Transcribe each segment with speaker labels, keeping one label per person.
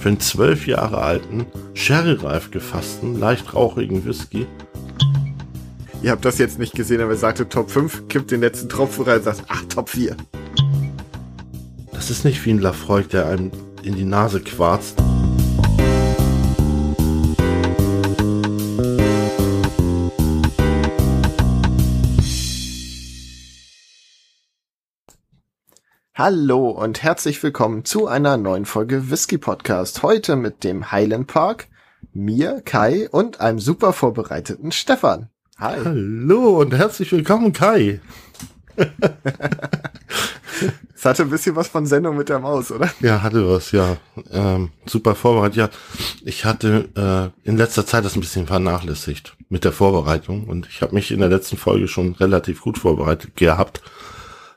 Speaker 1: für einen zwölf Jahre alten, sherry-reif gefassten, leicht rauchigen Whisky.
Speaker 2: Ihr habt das jetzt nicht gesehen, aber er sagte Top 5, kippt den letzten Tropfen rein und sagt, ach, Top 4.
Speaker 1: Das ist nicht wie ein Lafroig, der einem in die Nase quarzt.
Speaker 2: Hallo und herzlich willkommen zu einer neuen Folge Whisky Podcast. Heute mit dem Highland Park, mir, Kai und einem super vorbereiteten Stefan.
Speaker 1: Hi. Hallo und herzlich willkommen, Kai.
Speaker 2: Es hatte ein bisschen was von Sendung mit der Maus, oder?
Speaker 1: Ja, hatte was, ja. Ähm, super vorbereitet. Ja, ich hatte äh, in letzter Zeit das ein bisschen vernachlässigt mit der Vorbereitung und ich habe mich in der letzten Folge schon relativ gut vorbereitet gehabt.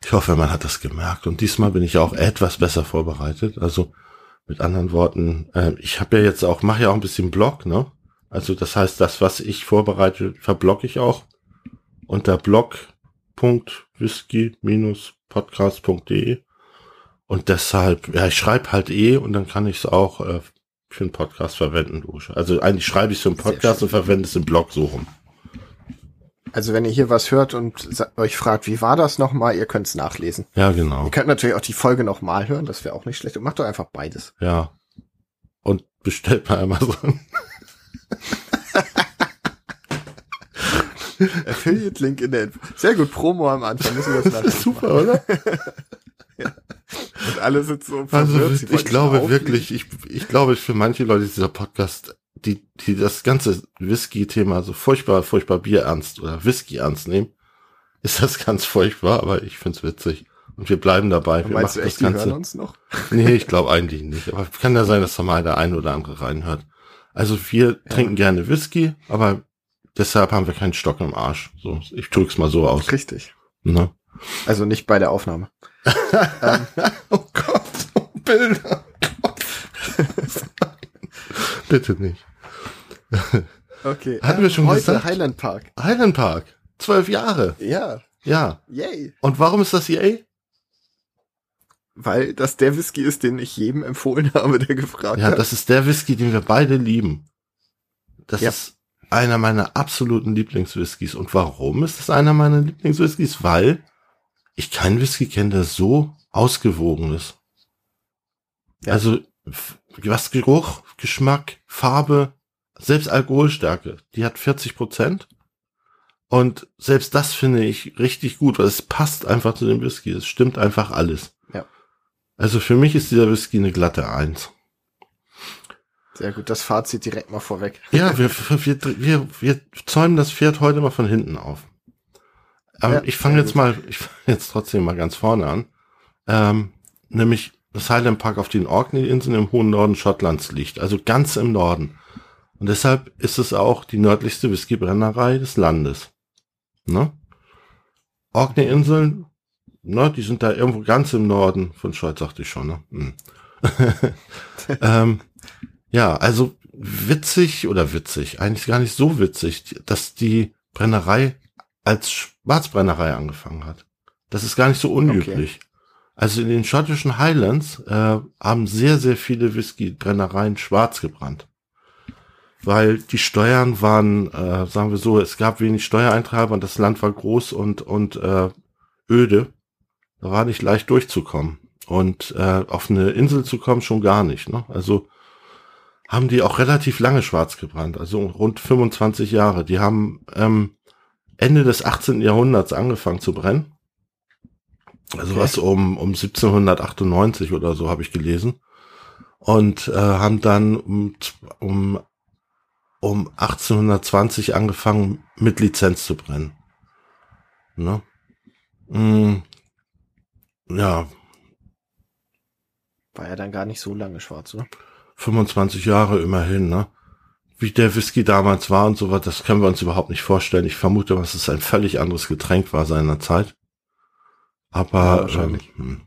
Speaker 1: Ich hoffe, man hat das gemerkt. Und diesmal bin ich auch etwas besser vorbereitet. Also mit anderen Worten, äh, ich habe ja jetzt auch, mache ja auch ein bisschen Blog, ne? Also das heißt, das, was ich vorbereite, verblogge ich auch unter blog.whisky-podcast.de. Und deshalb, ja, ich schreibe halt eh und dann kann ich es auch äh, für einen Podcast verwenden. Also eigentlich schreibe ich es für einen Podcast und verwende es im Blog so rum.
Speaker 2: Also wenn ihr hier was hört und euch fragt, wie war das nochmal, ihr könnt es nachlesen.
Speaker 1: Ja, genau.
Speaker 2: Ihr könnt natürlich auch die Folge nochmal hören, das wäre auch nicht schlecht. Und macht doch einfach beides.
Speaker 1: Ja. Und bestellt bei Amazon.
Speaker 2: Affiliate-Link in der... Sehr gut, Promo am Anfang. Müssen wir das,
Speaker 1: das ist super, oder?
Speaker 2: ja. Und alle sind so
Speaker 1: also, verwirrt. Also, ich glaube wirklich, ich, ich glaube, für manche Leute ist dieser Podcast die, die das ganze Whisky-Thema so furchtbar, furchtbar Bier ernst oder Whisky ernst nehmen, ist das ganz furchtbar, aber ich find's witzig. Und wir bleiben dabei. wir
Speaker 2: machen echt, das Ganze. Die hören uns noch?
Speaker 1: Nee, ich glaube eigentlich nicht. Aber kann ja sein, dass da mal der eine oder andere reinhört. Also wir ja. trinken gerne Whisky, aber deshalb haben wir keinen Stock im Arsch. So, ich drück's mal so aus.
Speaker 2: Richtig. Ne? Also nicht bei der Aufnahme.
Speaker 1: ähm. Oh Gott, oh Bilder. Bitte nicht.
Speaker 2: Okay.
Speaker 1: Hatten wir schon
Speaker 2: Heute
Speaker 1: gesagt?
Speaker 2: Highland Park.
Speaker 1: Highland Park. Zwölf Jahre.
Speaker 2: Ja.
Speaker 1: Ja.
Speaker 2: Yay.
Speaker 1: Und warum ist das yay?
Speaker 2: Weil das der Whisky ist, den ich jedem empfohlen habe, der gefragt
Speaker 1: ja,
Speaker 2: hat.
Speaker 1: Ja, das ist der Whisky, den wir beide lieben. Das ja. ist einer meiner absoluten Lieblingswhiskys. Und warum ist das einer meiner Lieblingswhiskys? Weil ich keinen Whisky kenne, der so ausgewogen ist. Ja. Also, was Geruch, Geschmack, Farbe, selbst Alkoholstärke, die hat 40 Prozent. Und selbst das finde ich richtig gut, weil es passt einfach zu dem Whisky. Es stimmt einfach alles.
Speaker 2: Ja.
Speaker 1: Also für mich ist dieser Whisky eine glatte Eins.
Speaker 2: Sehr gut, das Fazit direkt mal vorweg.
Speaker 1: Ja, wir, wir, wir, wir zäumen das Pferd heute mal von hinten auf. Aber ja, ich fange jetzt gut. mal, ich fange jetzt trotzdem mal ganz vorne an. Ähm, nämlich das Highland Park auf den Orkney-Inseln im hohen Norden Schottlands liegt, also ganz im Norden. Und deshalb ist es auch die nördlichste Whiskybrennerei des Landes. Ne? Orkney-Inseln, ne, die sind da irgendwo ganz im Norden von Scholz, sagte ich schon. Ne? Hm. ähm, ja, also witzig oder witzig, eigentlich gar nicht so witzig, dass die Brennerei als Schwarzbrennerei angefangen hat. Das ist gar nicht so unüblich. Okay. Also in den schottischen Highlands äh, haben sehr, sehr viele Whiskybrennereien schwarz gebrannt. Weil die Steuern waren, äh, sagen wir so, es gab wenig Steuereintreiber und das Land war groß und, und äh, öde. Da war nicht leicht durchzukommen. Und äh, auf eine Insel zu kommen schon gar nicht. Ne? Also haben die auch relativ lange schwarz gebrannt, also rund 25 Jahre. Die haben ähm, Ende des 18. Jahrhunderts angefangen zu brennen also okay. was um, um 1798 oder so habe ich gelesen. Und äh, haben dann um, um, um 1820 angefangen mit Lizenz zu brennen. Ne? Mm, ja.
Speaker 2: War ja dann gar nicht so lange schwarz, oder?
Speaker 1: 25 Jahre immerhin, ne? Wie der Whisky damals war und so was, das können wir uns überhaupt nicht vorstellen. Ich vermute, dass es ein völlig anderes Getränk war seiner Zeit. Aber ja, ähm,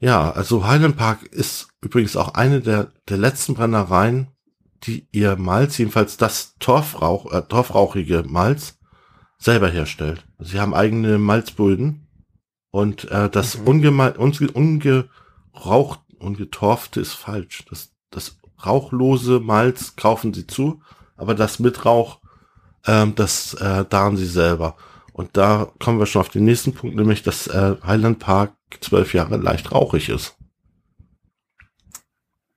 Speaker 1: ja, also Highland Park ist übrigens auch eine der, der letzten Brennereien, die ihr Malz, jedenfalls das Torfrauch, äh, torfrauchige Malz, selber herstellt. Sie haben eigene Malzbulden und äh, das mhm. ungemal, unge, ungeraucht, ungetorfte ist falsch. Das das rauchlose Malz kaufen sie zu, aber das mit Rauch, ähm, das äh, darren sie selber. Und da kommen wir schon auf den nächsten Punkt, nämlich dass äh, Highland Park zwölf Jahre leicht rauchig ist.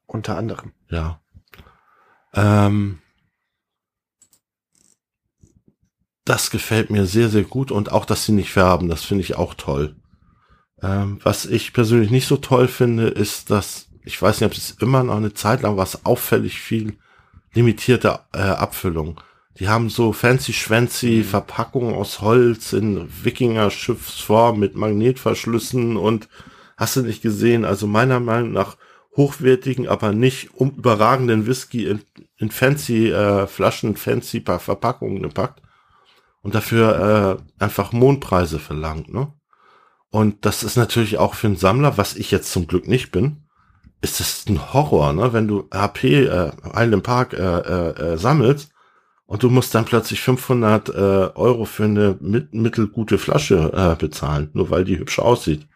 Speaker 2: Unter anderem.
Speaker 1: Ja. Ähm, das gefällt mir sehr, sehr gut und auch, dass sie nicht färben, das finde ich auch toll. Ähm, was ich persönlich nicht so toll finde, ist, dass, ich weiß nicht, ob es immer noch eine Zeit lang was auffällig viel limitierte äh, Abfüllung. Die haben so fancy schwancy mhm. Verpackungen aus Holz in Wikinger-Schiffsform mit Magnetverschlüssen und hast du nicht gesehen, also meiner Meinung nach hochwertigen, aber nicht um überragenden Whisky in, in fancy äh, Flaschen, fancy Verpackungen gepackt und dafür äh, einfach Mondpreise verlangt, ne? Und das ist natürlich auch für einen Sammler, was ich jetzt zum Glück nicht bin, ist es ein Horror, ne? Wenn du HP äh, Island Park äh, äh, äh, sammelst und du musst dann plötzlich 500 äh, Euro für eine mit, mittelgute Flasche äh, bezahlen, nur weil die hübsch aussieht.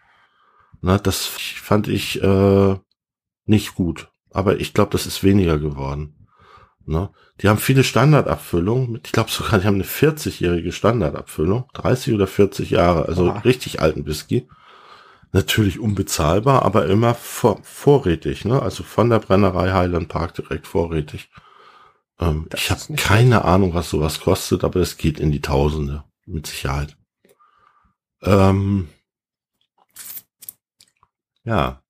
Speaker 1: Na, das fand ich äh, nicht gut. Aber ich glaube, das ist weniger geworden. Ne? Die haben viele Standardabfüllungen. Ich glaube sogar, die haben eine 40-jährige Standardabfüllung. 30 oder 40 Jahre. Also Aha. richtig alten Whisky. Natürlich unbezahlbar, aber immer vor, vorrätig. Ne? Also von der Brennerei Highland Park direkt vorrätig. Ähm, ich habe keine gut. Ahnung, was sowas kostet, aber es geht in die Tausende. Mit Sicherheit. Ähm, ja.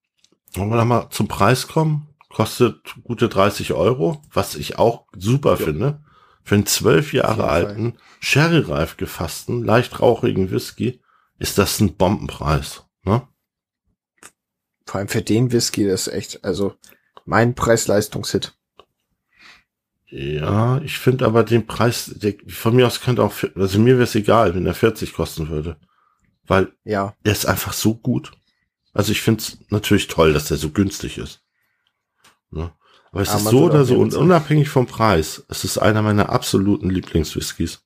Speaker 1: Wollen wir nochmal zum Preis kommen? Kostet gute 30 Euro, was ich auch super ja. finde. Für einen zwölf Jahre alten, sherry-reif gefassten, leicht rauchigen Whisky ist das ein Bombenpreis. Ne?
Speaker 2: Vor allem für den Whisky, das ist echt, also mein Preis-Leistungshit.
Speaker 1: Ja, ich finde aber den Preis, der, von mir aus könnte auch, also mir wäre es egal, wenn er 40 kosten würde. Weil ja. er ist einfach so gut. Also ich finde es natürlich toll, dass der so günstig ist. Ne? Aber es ja, ist so oder so und unabhängig vom Preis. Es ist einer meiner absoluten Lieblingswhiskys.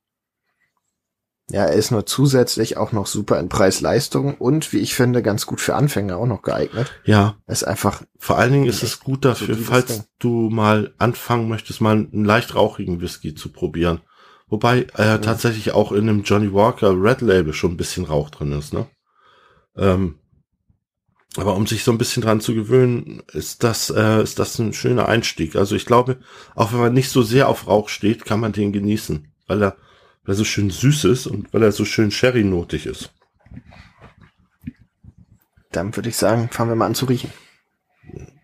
Speaker 2: Ja, er ist nur zusätzlich auch noch super in Preis-Leistung und wie ich finde, ganz gut für Anfänger auch noch geeignet.
Speaker 1: Ja.
Speaker 2: Es ist einfach.
Speaker 1: Vor allen Dingen ist es gut dafür, falls Ding. du mal anfangen möchtest, mal einen leicht rauchigen Whisky zu probieren. Wobei äh, mhm. tatsächlich auch in einem Johnny Walker Red Label schon ein bisschen Rauch drin ist, ne? Ähm, aber um sich so ein bisschen dran zu gewöhnen, ist das, äh, ist das ein schöner Einstieg. Also ich glaube, auch wenn man nicht so sehr auf Rauch steht, kann man den genießen, weil er, weil er so schön süß ist und weil er so schön sherry-notig ist.
Speaker 2: Dann würde ich sagen, fangen wir mal an zu riechen.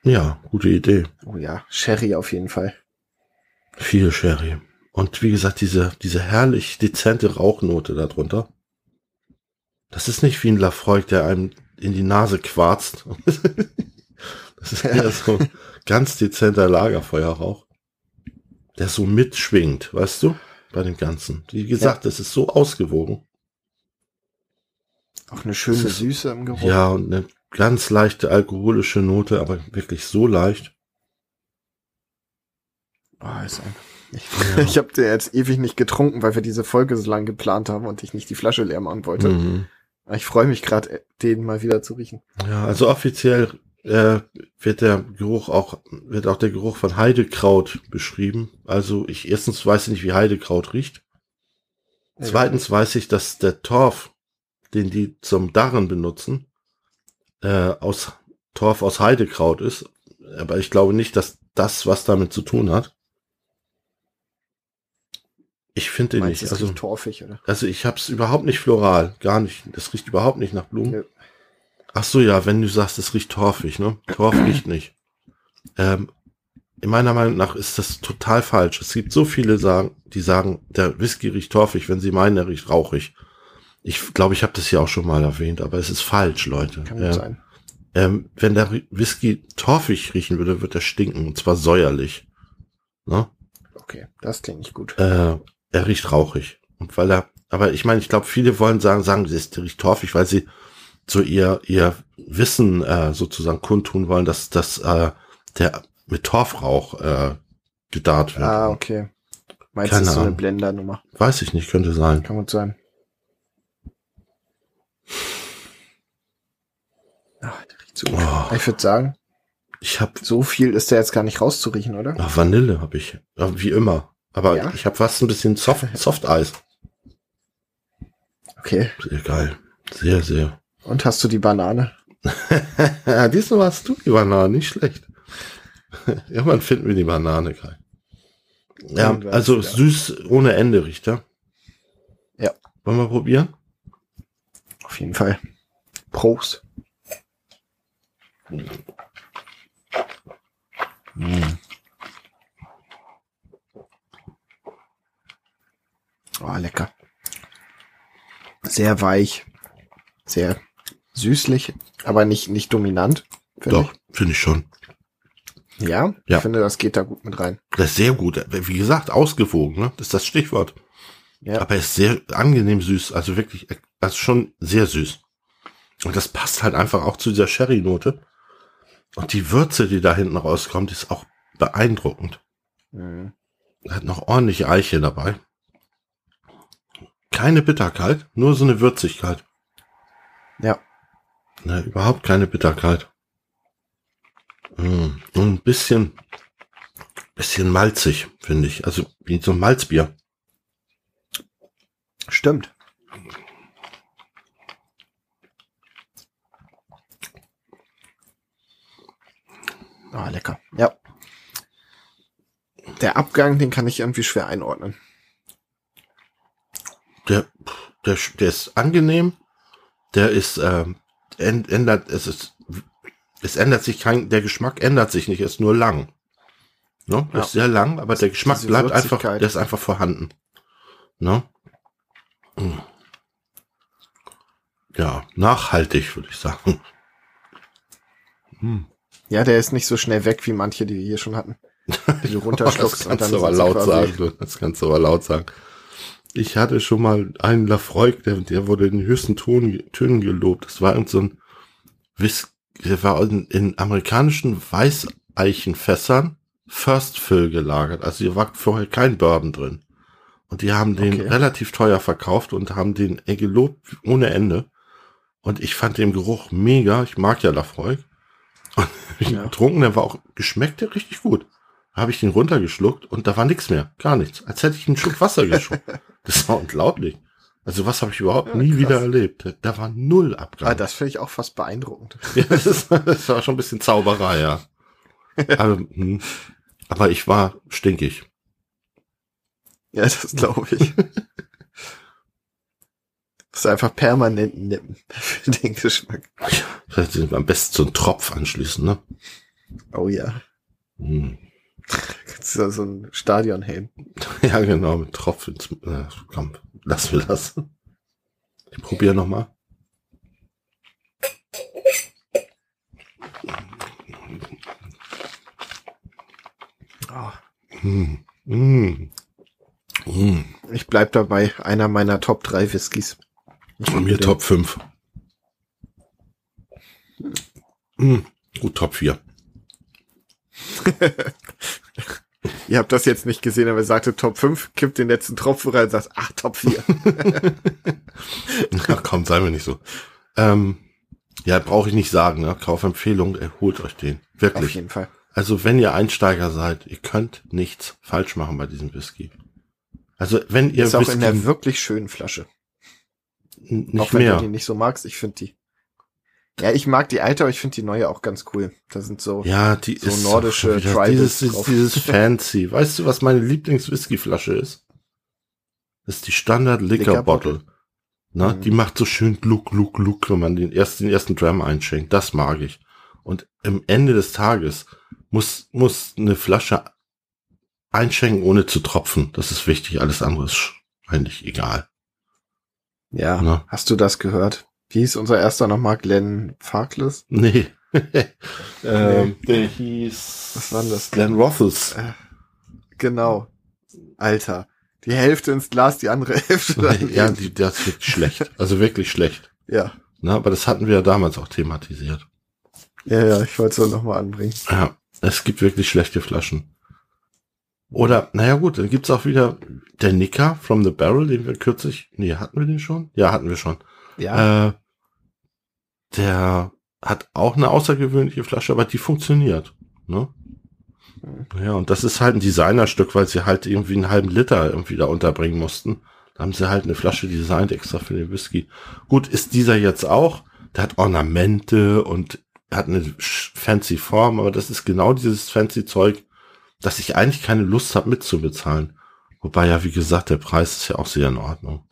Speaker 1: Ja, gute Idee.
Speaker 2: Oh ja, Sherry auf jeden Fall.
Speaker 1: Viel Sherry. Und wie gesagt, diese, diese herrlich dezente Rauchnote darunter. Das ist nicht wie ein Lafroig, der einem in die Nase quarzt. das ist eher so ganz dezenter Lagerfeuerrauch, der so mitschwingt, weißt du, bei dem Ganzen. Wie gesagt, ja. das ist so ausgewogen.
Speaker 2: Auch eine schöne ist, Süße im Geruch.
Speaker 1: Ja, und eine ganz leichte alkoholische Note, aber wirklich so leicht.
Speaker 2: Oh, ist ein ich, ja. ich habe den jetzt ewig nicht getrunken, weil wir diese Folge so lange geplant haben und ich nicht die Flasche leer machen wollte. Mhm. Ich freue mich gerade, den mal wieder zu riechen.
Speaker 1: Ja, also offiziell äh, wird der Geruch auch, wird auch der Geruch von Heidekraut beschrieben. Also ich erstens weiß ich nicht, wie Heidekraut riecht. Zweitens weiß ich, dass der Torf, den die zum Darren benutzen, äh, aus Torf aus Heidekraut ist. Aber ich glaube nicht, dass das was damit zu tun hat. Ich finde den nicht.
Speaker 2: Das
Speaker 1: also,
Speaker 2: torfig, oder?
Speaker 1: Also ich hab's überhaupt nicht floral, gar nicht. Das riecht überhaupt nicht nach Blumen. Ja. Ach so, ja, wenn du sagst, es riecht torfig, ne? Torf riecht nicht. Ähm, in meiner Meinung nach ist das total falsch. Es gibt so viele sagen, die sagen, der Whisky riecht torfig, wenn sie meinen, er riecht rauchig. Ich glaube, ich habe das ja auch schon mal erwähnt, aber es ist falsch, Leute. Kann ja. sein. Ähm, wenn der Whisky torfig riechen würde, wird er stinken, und zwar säuerlich. Ne?
Speaker 2: Okay, das klingt nicht gut.
Speaker 1: Äh, er riecht rauchig. Und weil er, aber ich meine, ich glaube, viele wollen sagen, sagen, sie ist riecht torfig, weil sie so ihr, ihr Wissen äh, sozusagen kundtun wollen, dass, dass äh, der mit Torfrauch äh, gedarrt wird.
Speaker 2: Ah, okay. Meinst du, so eine Blendernummer?
Speaker 1: Weiß ich nicht, könnte sein.
Speaker 2: Kann gut sein. Ach, der riecht so gut. Oh. Ich würde sagen,
Speaker 1: Ich habe
Speaker 2: So viel ist der jetzt gar nicht rauszuriechen, oder?
Speaker 1: Ach, Vanille habe ich, wie immer. Aber
Speaker 2: Ja?
Speaker 1: ich habe fast ein bisschen Soft, Soft Eis.
Speaker 2: Okay.
Speaker 1: Sehr geil. Sehr, sehr.
Speaker 2: Und hast du die Banane?
Speaker 1: ja, diesmal hast du die Banane, nicht schlecht. Irgendwann finden wir die Banane, Kai. Ja,
Speaker 2: Irgendwann,
Speaker 1: also
Speaker 2: ja.
Speaker 1: süß ohne Ende, Richter.
Speaker 2: Ja.
Speaker 1: Wollen wir probieren?
Speaker 2: Auf jeden Fall. Prost. Oh, lecker. Sehr weich. Sehr süßlich, aber nicht, nicht dominant. finde
Speaker 1: Doch, finde ich schon.
Speaker 2: Ja,
Speaker 1: Ja.
Speaker 2: ich finde, das geht da gut mit rein.
Speaker 1: Das ist sehr gut. Wie gesagt, ausgewogen, ne? Das ist das Stichwort.
Speaker 2: Ja.
Speaker 1: Aber er ist sehr angenehm süß. Also wirklich, also schon sehr süß. Und das passt halt einfach auch zu dieser Sherry-Note. Und die Würze, die da hinten rauskommt, ist auch beeindruckend.
Speaker 2: Mhm.
Speaker 1: Er hat noch ordentliche Eiche dabei. Keine Bitterkeit, nur so eine Würzigkeit.
Speaker 2: Ja.
Speaker 1: Ne, überhaupt keine Bitterkeit. Mm, ein bisschen, bisschen malzig, finde ich. Also wie so ein Malzbier.
Speaker 2: Stimmt. Ah, lecker. Ja. Der Abgang, den kann ich irgendwie schwer einordnen.
Speaker 1: Der, der, der ist angenehm. Der ist, änd- ändert, es ist, es ändert sich kein, der Geschmack ändert sich nicht, er ist nur lang. Ne?
Speaker 2: Ja.
Speaker 1: Ist sehr lang, aber der Geschmack bleibt einfach, der ist einfach vorhanden. Ne? Ja, nachhaltig, würde ich sagen. Hm.
Speaker 2: Ja, der ist nicht so schnell weg wie manche, die wir hier schon hatten. Die du runterschluckst
Speaker 1: das kannst du aber laut sagen. Das kannst du aber laut sagen. Ich hatte schon mal einen Lafroig, der, der wurde in den höchsten Ton, Tönen gelobt. Das war irgend so ein Whis der war in, in amerikanischen Weißeichenfässern First Fill gelagert. Also hier war vorher kein Bourbon drin. Und die haben den
Speaker 2: Okay.
Speaker 1: relativ teuer verkauft und haben den gelobt ohne Ende. Und ich fand den Geruch mega. Ich mag ja Lafroig. Und ich
Speaker 2: Ja.
Speaker 1: getrunken, der war auch, geschmeckt der richtig gut. Habe ich den runtergeschluckt und da war nichts mehr. Gar nichts. Als hätte ich einen Schluck Wasser geschluckt. Das war unglaublich. Also was habe ich überhaupt
Speaker 2: Ja,
Speaker 1: nie
Speaker 2: krass.
Speaker 1: wieder erlebt. Da war null Abgang.
Speaker 2: Ah, das finde ich auch fast beeindruckend.
Speaker 1: Ja, das, ist, das war schon ein bisschen Zauberei, ja. Aber, hm, aber ich war stinkig.
Speaker 2: Ja, das glaube ich. Das ist einfach permanent nippen für den Geschmack.
Speaker 1: Vielleicht am besten so einen Tropf anschließen, ne?
Speaker 2: Oh ja.
Speaker 1: Hm.
Speaker 2: Das ist ja so ein Stadionhelm.
Speaker 1: Ja, genau, mit Tropf ins, äh, komm, lassen wir das. Ich probiere nochmal.
Speaker 2: Oh,
Speaker 1: Hm. Hm. Hm.
Speaker 2: ich bleib dabei, einer meiner Top 3 Whiskys.
Speaker 1: Von mir. Top 5. Hm. Gut, Top 4.
Speaker 2: Ihr habt das jetzt nicht gesehen, aber er sagte Top 5, kippt den letzten Tropfen rein und sagt, ach, Top 4.
Speaker 1: Ach komm, sei mir nicht so. Ähm, ja, brauche ich nicht sagen, ne? Kaufempfehlung, äh, holt euch den.
Speaker 2: Auf
Speaker 1: Wirklich.
Speaker 2: jeden Fall.
Speaker 1: Also wenn ihr Einsteiger seid, ihr könnt nichts falsch machen bei diesem Whisky. Also wenn ihr
Speaker 2: Ist auch
Speaker 1: Whisky
Speaker 2: in der wirklich schönen Flasche.
Speaker 1: n-
Speaker 2: auch
Speaker 1: nicht
Speaker 2: wenn
Speaker 1: mehr.
Speaker 2: du die nicht so magst, ich finde die. Ja, ich mag die alte, aber ich finde die neue auch ganz cool. Da sind so.
Speaker 1: Ja, die
Speaker 2: so
Speaker 1: ist
Speaker 2: nordische Tribals
Speaker 1: dieses, dieses,
Speaker 2: drauf.
Speaker 1: dieses Fancy. Weißt du, was meine Lieblings-Whisky-Flasche ist? Das ist die Standard Liquor
Speaker 2: Liquor
Speaker 1: Bottle. Na,
Speaker 2: Mhm.
Speaker 1: die macht so schön gluck, gluck, gluck, wenn man den ersten, den ersten Dram einschenkt. Das mag ich. Und am Ende des Tages muss, muss eine Flasche einschenken, ohne zu tropfen. Das ist wichtig. Alles andere ist eigentlich egal.
Speaker 2: Ja,
Speaker 1: Na.
Speaker 2: hast du das gehört? Wie hieß unser erster nochmal? Glenn Farkless?
Speaker 1: Nee. ähm, der hieß.
Speaker 2: Was war denn das?
Speaker 1: Glenn Rothels.
Speaker 2: Genau. Alter. Die Hälfte ins Glas, die andere Hälfte daneben.
Speaker 1: ja, die, das ist wirklich schlecht. Also wirklich schlecht.
Speaker 2: ja.
Speaker 1: Na, aber das hatten wir ja damals auch thematisiert.
Speaker 2: Ja, ja, ich wollte es nochmal anbringen.
Speaker 1: Ja, es gibt wirklich schlechte Flaschen. Oder, naja gut, dann gibt's auch wieder der Nicker from the Barrel, den wir kürzlich, nee, hatten wir den schon? Ja, hatten wir schon.
Speaker 2: Ja.
Speaker 1: Äh, der hat auch eine außergewöhnliche Flasche, aber die funktioniert. Ne? Ja, und das ist halt ein Designerstück, weil sie halt irgendwie einen halben Liter irgendwie da unterbringen mussten. Da haben sie halt eine Flasche designt extra für den Whisky. Gut, ist dieser jetzt auch. Der hat Ornamente und hat eine fancy Form, aber das ist genau dieses fancy Zeug, dass ich eigentlich keine Lust habe mitzubezahlen. Wobei ja, wie gesagt, der Preis ist ja auch sehr in Ordnung.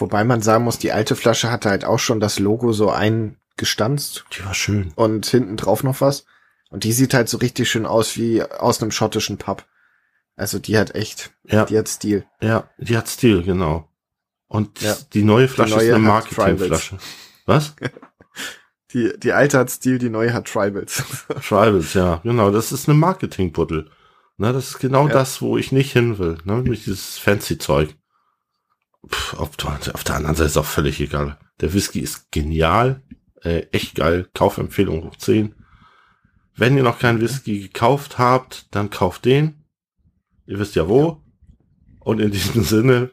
Speaker 2: Wobei man sagen muss, die alte Flasche hatte halt auch schon das Logo so eingestanzt.
Speaker 1: Die war schön.
Speaker 2: Und hinten drauf noch was. Und die sieht halt so richtig schön aus wie aus einem schottischen Pub. Also die hat echt,
Speaker 1: ja.
Speaker 2: die hat Stil.
Speaker 1: Ja, die hat Stil, genau. Und ja. die neue Flasche die neue ist eine Marketingflasche. Was?
Speaker 2: Die, die alte hat Stil, die neue hat Tribals.
Speaker 1: Tribals, ja, genau. Das ist eine Marketingbuddel. Ne, das ist genau ja. das, wo ich nicht hin will. Ne, nämlich dieses fancy Zeug. Pff, auf, auf der anderen Seite ist auch völlig egal. Der Whisky ist genial, äh, echt geil. Kaufempfehlung hoch 10. Wenn ihr noch keinen Whisky gekauft habt, dann kauft den. Ihr wisst ja wo. Und in diesem Sinne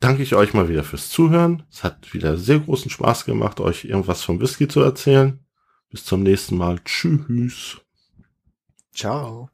Speaker 1: danke ich euch mal wieder fürs Zuhören. Es hat wieder sehr großen Spaß gemacht, euch irgendwas vom Whisky zu erzählen. Bis zum nächsten Mal. Tschüss.
Speaker 2: Ciao.